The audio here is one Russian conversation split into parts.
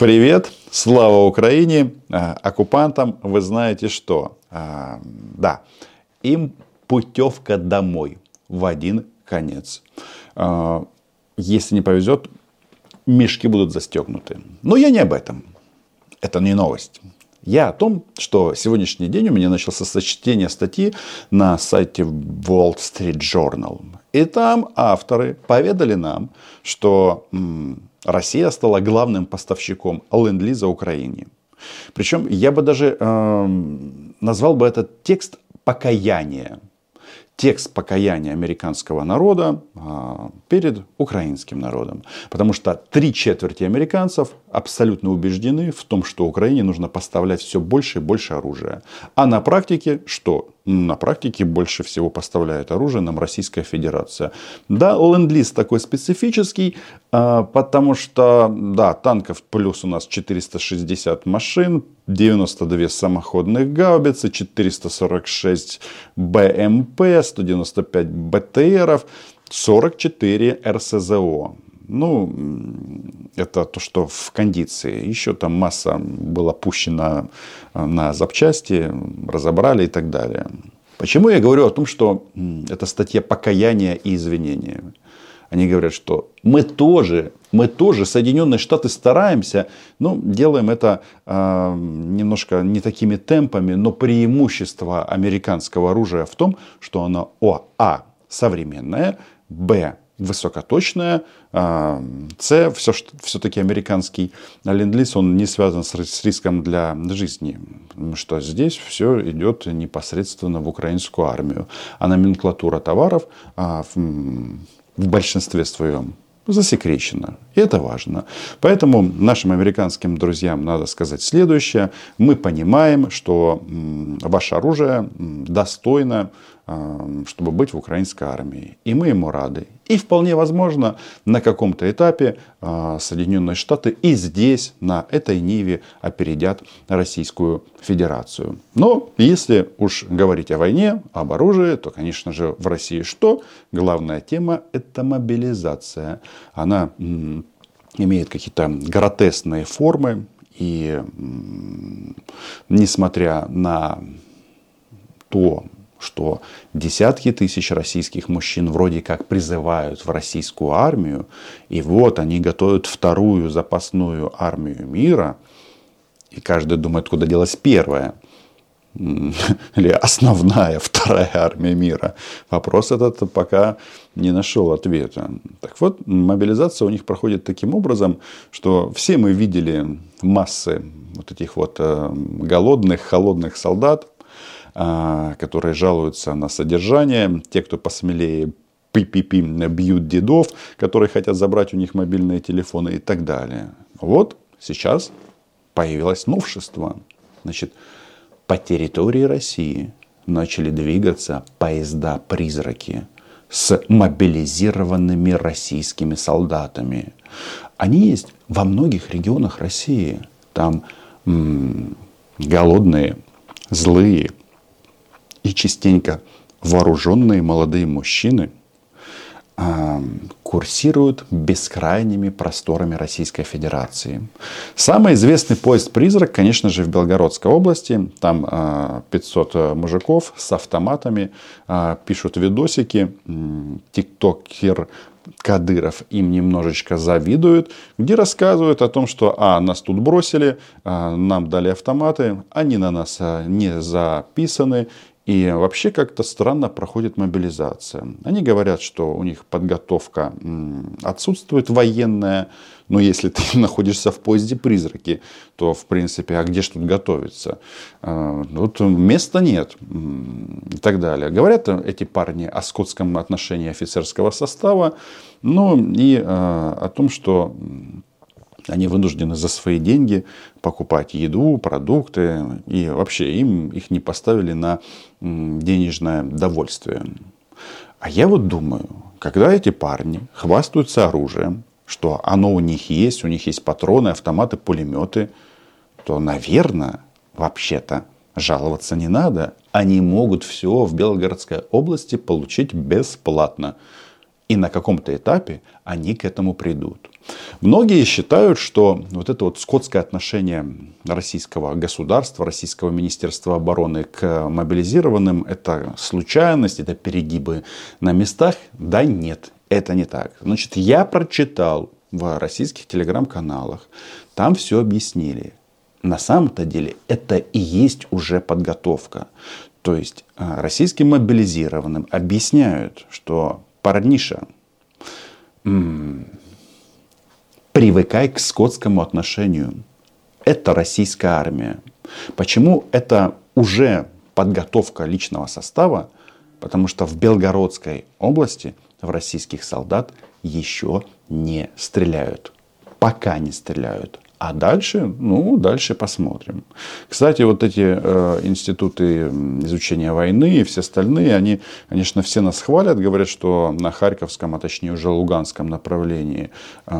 Привет, слава Украине, а, оккупантам вы знаете что? А, да, им путевка домой в один конец. А, если не повезет, мешки будут застегнуты. Но я не об этом. Это не новость. Я о том, что сегодняшний день у меня начался со чтения статьи на сайте Wall Street Journal. И там авторы поведали нам, что Россия стала главным поставщиком ленд-лиза Украине. Причем я бы даже э, назвал бы этот текст покаяния текст покаяния американского народа а, перед украинским народом. Потому что три четверти американцев абсолютно убеждены в том, что Украине нужно поставлять все больше и больше оружия. А на практике что? На практике больше всего поставляет оружие нам Российская Федерация. Да, ленд-лиз такой специфический, а, потому что, да, танков плюс у нас 460 машин, 92 самоходных гаубицы, 446 БМП, 195 БТРов, 44 РСЗО. Ну, это то, что в кондиции. Еще там масса была пущена э, на запчасти, разобрали и так далее. Почему я говорю о том, что это статья покаяния и извинения? Они говорят, что мы тоже, мы тоже, Соединенные Штаты стараемся, но делаем это э, немножко не такими темпами, но преимущество американского оружия в том, что оно о, а, современное, б, высокоточная. А, С, все, все-таки американский ленд-лиз, он не связан с, риском для жизни. Потому что здесь все идет непосредственно в украинскую армию. А номенклатура товаров а, в большинстве своем засекречено. И это важно. Поэтому нашим американским друзьям надо сказать следующее. Мы понимаем, что ваше оружие достойно чтобы быть в украинской армии. И мы ему рады. И вполне возможно, на каком-то этапе а, Соединенные Штаты и здесь, на этой ниве, опередят Российскую Федерацию. Но если уж говорить о войне, об оружии, то, конечно же, в России что? Главная тема – это мобилизация. Она имеет какие-то гротесные формы. И несмотря на то, что десятки тысяч российских мужчин вроде как призывают в российскую армию, и вот они готовят вторую запасную армию мира, и каждый думает, куда делась первая или основная вторая армия мира. Вопрос этот пока не нашел ответа. Так вот, мобилизация у них проходит таким образом, что все мы видели массы вот этих вот э, голодных, холодных солдат, которые жалуются на содержание, те, кто посмелее пи-пи-пи бьют дедов, которые хотят забрать у них мобильные телефоны и так далее. Вот сейчас появилось новшество. Значит, по территории России начали двигаться поезда-призраки с мобилизированными российскими солдатами. Они есть во многих регионах России. Там м- голодные, злые, и частенько вооруженные молодые мужчины э, курсируют бескрайними просторами Российской Федерации. Самый известный поезд-призрак, конечно же, в Белгородской области. Там э, 500 мужиков с автоматами э, пишут видосики. Тиктокер Кадыров им немножечко завидует, где рассказывают о том, что а, нас тут бросили, а, нам дали автоматы, они на нас а, не записаны, и вообще как-то странно проходит мобилизация. Они говорят, что у них подготовка отсутствует военная. Но если ты находишься в поезде призраки, то в принципе, а где же тут готовиться? А, вот места нет и так далее. Говорят эти парни о скотском отношении офицерского состава, ну и а, о том, что они вынуждены за свои деньги покупать еду, продукты. И вообще им их не поставили на денежное довольствие. А я вот думаю, когда эти парни хвастаются оружием, что оно у них есть, у них есть патроны, автоматы, пулеметы, то, наверное, вообще-то жаловаться не надо. Они могут все в Белгородской области получить бесплатно. И на каком-то этапе они к этому придут. Многие считают, что вот это вот скотское отношение российского государства, российского министерства обороны к мобилизированным – это случайность, это перегибы на местах. Да нет, это не так. Значит, я прочитал в российских телеграм-каналах, там все объяснили. На самом-то деле это и есть уже подготовка. То есть а, российским мобилизированным объясняют, что парниша, привыкай к скотскому отношению. Это российская армия. Почему это уже подготовка личного состава? Потому что в Белгородской области в российских солдат еще не стреляют. Пока не стреляют. А дальше, ну, дальше посмотрим. Кстати, вот эти э, институты изучения войны и все остальные, они, конечно, все нас хвалят, говорят, что на Харьковском, а точнее уже Луганском направлении э,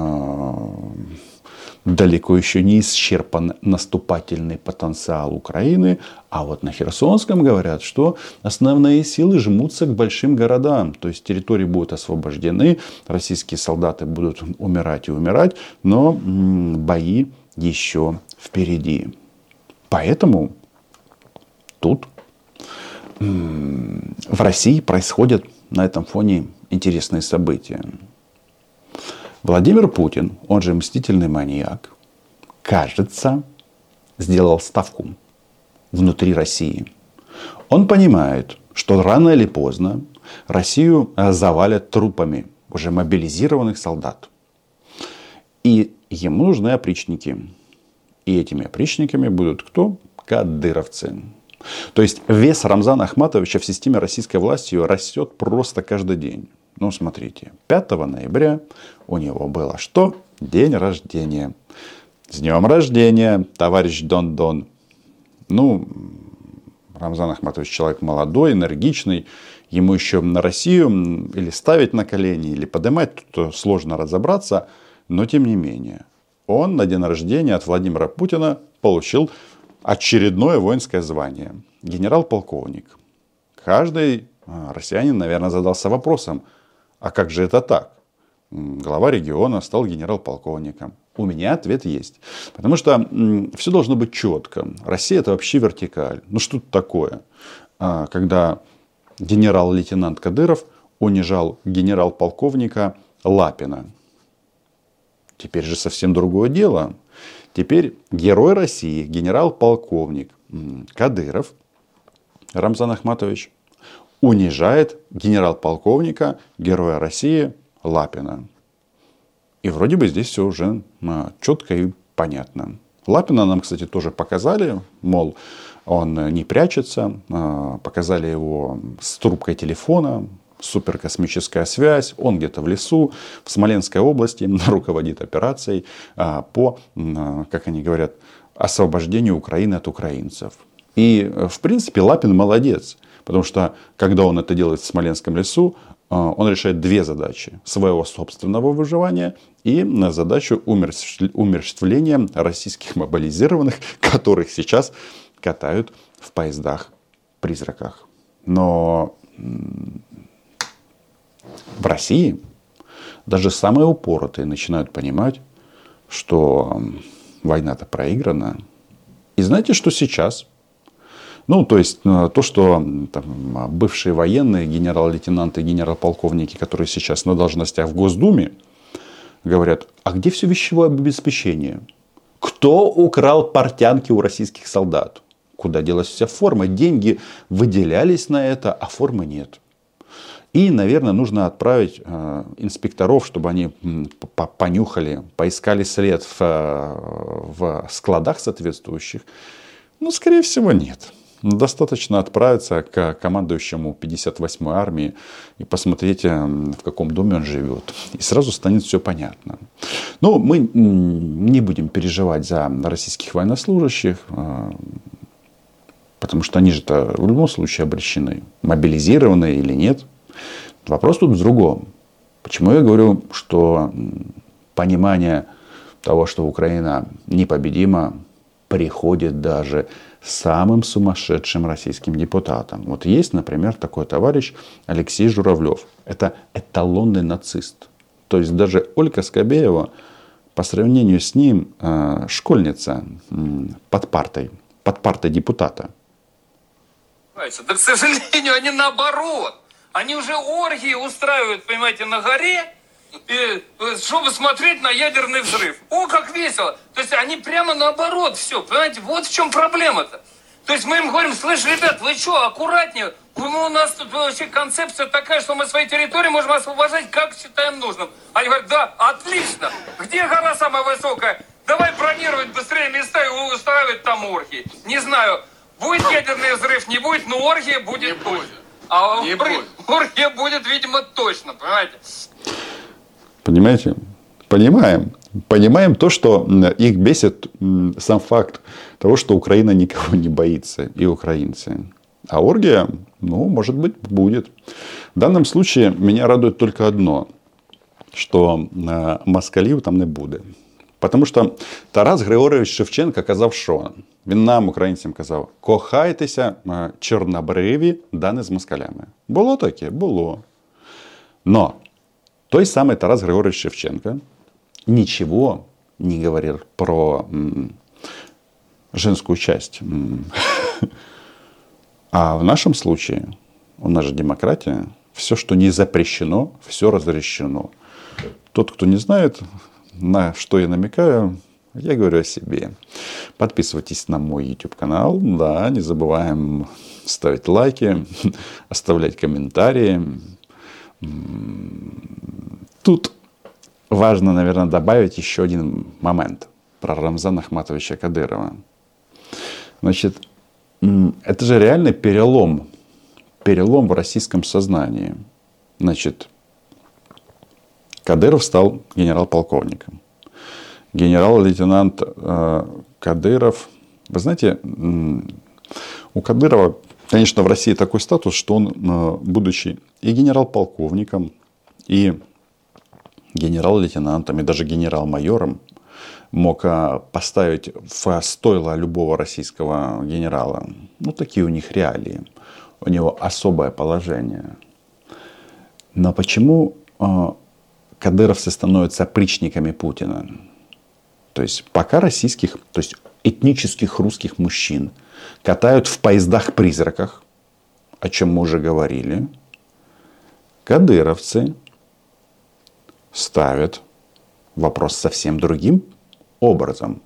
далеко еще не исчерпан наступательный потенциал Украины, а вот на Херсонском говорят, что основные силы жмутся к большим городам, то есть территории будут освобождены, российские солдаты будут умирать и умирать, но бои еще впереди. Поэтому тут в России происходят на этом фоне интересные события. Владимир Путин, он же мстительный маньяк, кажется, сделал ставку внутри России. Он понимает, что рано или поздно Россию э, завалят трупами уже мобилизированных солдат. И ему нужны опричники. И этими опричниками будут кто? Кадыровцы. То есть вес Рамзана Ахматовича в системе российской власти растет просто каждый день. Ну, смотрите, 5 ноября у него было что? День рождения. С днем рождения, товарищ Дон Дон. Ну, Рамзан Ахматович человек молодой, энергичный. Ему еще на Россию или ставить на колени, или поднимать, тут сложно разобраться. Но тем не менее, он на день рождения от Владимира Путина получил очередное воинское звание. Генерал-полковник. Каждый а, россиянин, наверное, задался вопросом – а как же это так? Глава региона стал генерал-полковником. У меня ответ есть. Потому что все должно быть четко. Россия это вообще вертикаль. Ну что тут такое? А, когда генерал-лейтенант Кадыров унижал генерал-полковника Лапина. Теперь же совсем другое дело. Теперь герой России, генерал-полковник Кадыров Рамзан Ахматович унижает генерал-полковника, героя России Лапина. И вроде бы здесь все уже а, четко и понятно. Лапина нам, кстати, тоже показали, мол, он не прячется, а, показали его с трубкой телефона, суперкосмическая связь, он где-то в лесу, в Смоленской области руководит операцией а, по, как они говорят, освобождению Украины от украинцев. И, в принципе, Лапин молодец. Потому что, когда он это делает в Смоленском лесу, э, он решает две задачи. Своего собственного выживания и задачу умерщвления российских мобилизированных, которых сейчас катают в поездах-призраках. Но в России даже самые упоротые начинают понимать, что война-то проиграна. И знаете, что сейчас ну, то есть э, то, что там, бывшие военные, генерал-лейтенанты, генерал-полковники, которые сейчас на должностях в Госдуме, говорят, а где все вещевое обеспечение? Кто украл портянки у российских солдат? Куда делась вся форма? Деньги выделялись на это, а формы нет. И, наверное, нужно отправить э, инспекторов, чтобы они понюхали, поискали след в, э, в складах соответствующих. Ну, скорее всего, нет. Достаточно отправиться к командующему 58-й армии и посмотреть, э, в каком доме он живет. И сразу станет все понятно. Но мы не будем переживать за российских военнослужащих, э, потому что они же -то в любом случае обращены, мобилизированы или нет. Вопрос тут в другом. Почему я говорю, что понимание того, что Украина непобедима, приходит даже самым сумасшедшим российским депутатом. Вот есть, например, такой товарищ Алексей Журавлев. Это эталонный нацист. То есть даже Ольга Скобеева по сравнению с ним э, школьница под партой, под партой депутата. Да, к сожалению, они наоборот. Они уже оргии устраивают, понимаете, на горе, и, э, чтобы смотреть на ядерный взрыв. О, как весело! То есть они прямо наоборот все, понимаете, вот в чем проблема-то. То есть мы им говорим, слышь, ребят, вы что, аккуратнее, ну, у нас тут вообще концепция такая, что мы свои территории можем освобождать, как считаем нужным. Они говорят, да, отлично, где гора самая высокая? Давай бронировать быстрее места и устраивать там оргии. Не знаю, будет ядерный взрыв, не будет, но оргия будет не точно. Будет. А не будет. оргия будет, видимо, точно, понимаете? Понимаете? Понимаем. Понимаем то, что их бесит сам факт того, что Украина никого не боится, и украинцы. А оргия, ну, может быть, будет. В данном случае меня радует только одно, что э, москалів там не буде. Тому що Тарас Григорович Шевченко казав, що він нам, українцям, казав: кохайтеся чорнобриві, да не з москалями. Було таке? Було. Но той самый Тарас Григорович Шевченко ничего не говорил про женскую часть. А в нашем случае, у нас же демократия, все, что не запрещено, все разрешено. Тот, кто не знает, на что я намекаю, я говорю о себе. Подписывайтесь на мой YouTube канал. Да, не забываем ставить лайки, оставлять комментарии. Тут важно, наверное, добавить еще один момент про Рамзана Ахматовича Кадырова. Значит, это же реальный перелом, перелом в российском сознании. Значит, Кадыров стал генерал-полковником. Генерал-лейтенант э, Кадыров, вы знаете, у Кадырова, конечно, в России такой статус, что он, э, будучи и генерал-полковником, и генерал-лейтенантом, и даже генерал-майором, мог а, поставить в стойло любого российского генерала. Ну, такие у них реалии. У него особое положение. Но почему э, кадыровцы становятся опричниками Путина? То есть пока российских, то есть этнических русских мужчин катают в поездах-призраках, о чем мы уже говорили, кадыровцы ставят вопрос совсем другим образом.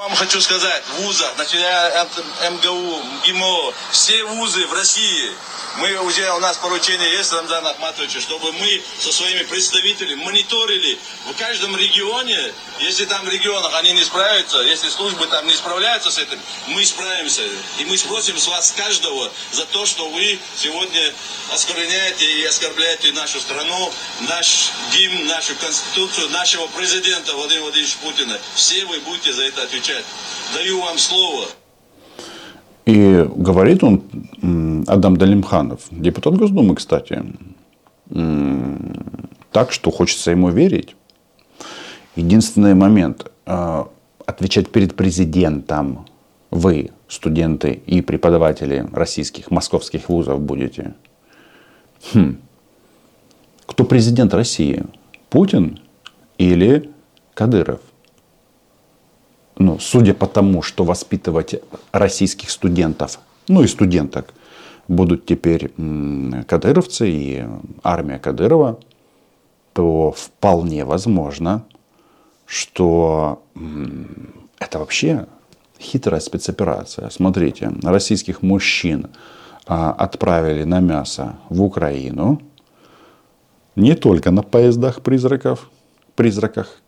Вам хочу сказать, в вузах, начиная от МГУ, ГИМО, все вузы в России мы уже, у нас поручение есть, Рамзан Ахматович, чтобы мы со своими представителями мониторили в каждом регионе, если там в регионах они не справятся, если службы там не справляются с этим, мы справимся. И мы спросим с вас каждого за то, что вы сегодня оскорбляете и оскорбляете нашу страну, наш гимн, нашу конституцию, нашего президента Владимира Владимировича Путина. Все вы будете за это отвечать. Даю вам слово. И говорит он, Адам Далимханов, депутат Госдумы, кстати, так, что хочется ему верить. Единственный момент, а, отвечать перед президентом вы, студенты и преподаватели российских, московских вузов будете. Хм. Кто президент России? Путин или Кадыров? Ну, судя по тому, что воспитывать российских студентов, ну и студенток, будут теперь кадыровцы и армия Кадырова, то вполне возможно, что это вообще хитрая спецоперация. Смотрите, российских мужчин а, отправили на мясо в Украину, не только на поездах призраков, призраках,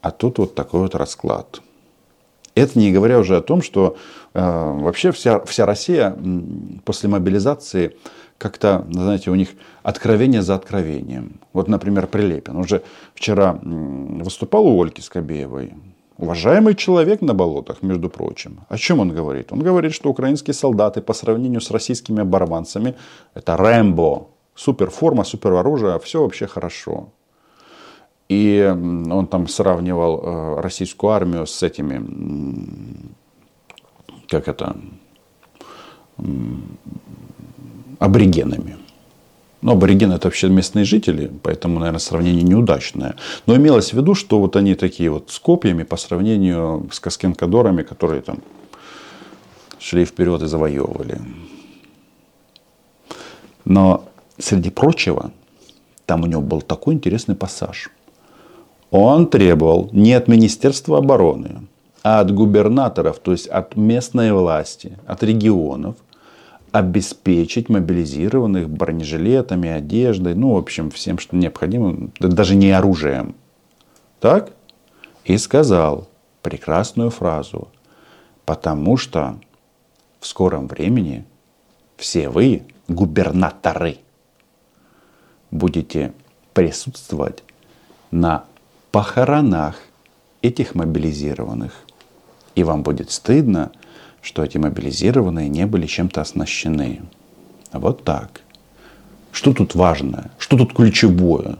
а тут вот такой вот расклад. Это не говоря уже о том, что э, вообще вся, вся Россия после мобилизации как-то, знаете, у них откровение за откровением. Вот, например, Прилепин. Он же вчера выступал у Ольги Скобеевой. Уважаемый человек на болотах, между прочим. О чем он говорит? Он говорит, что украинские солдаты по сравнению с российскими оборванцами это Рэмбо. Суперформа, супероружие, все вообще хорошо. И он там сравнивал э, российскую армию с этими как это, аборигенами. Ну, аборигены это вообще местные жители, поэтому, наверное, сравнение неудачное. Но имелось в виду, что вот они такие вот с копьями по сравнению с каскенкадорами, которые там шли вперед и завоевывали. Но среди прочего, там у него был такой интересный пассаж. Он требовал не от Министерства обороны, а от губернаторов, то есть от местной власти, от регионов, обеспечить мобилизированных бронежилетами, одеждой, ну, в общем, всем, что необходимо, даже не оружием. Так? И сказал прекрасную фразу. Потому что в скором времени все вы, губернаторы, будете присутствовать на похоронах этих мобилизированных. И вам будет стыдно, что эти мобилизированные не были чем-то оснащены. Вот так. Что тут важное? Что тут ключевое?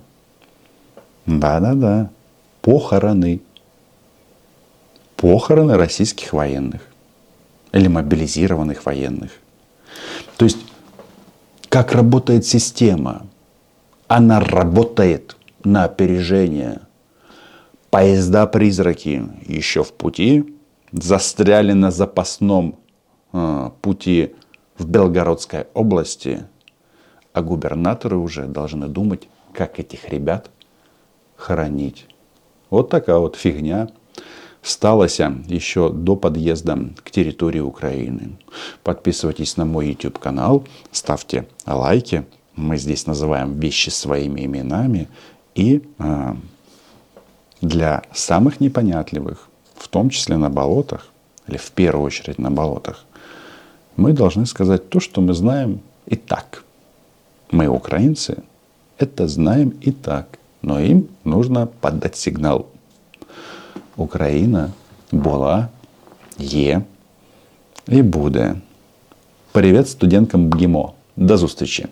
Да-да-да. Похороны. Похороны российских военных. Или мобилизированных военных. То есть, как работает система? Она работает на опережение – Поезда-призраки еще в пути, застряли на запасном э, пути в Белгородской области, а губернаторы уже должны думать, как этих ребят хоронить. Вот такая вот фигня сталась еще до подъезда к территории Украины. Подписывайтесь на мой YouTube канал, ставьте лайки. Мы здесь называем вещи своими именами. И э, для самых непонятливых, в том числе на болотах, или в первую очередь на болотах, мы должны сказать то, что мы знаем и так. Мы, украинцы, это знаем и так, но им нужно подать сигнал. Украина была, є і буде. Привіт студенткам БГІМО. До зустрічі!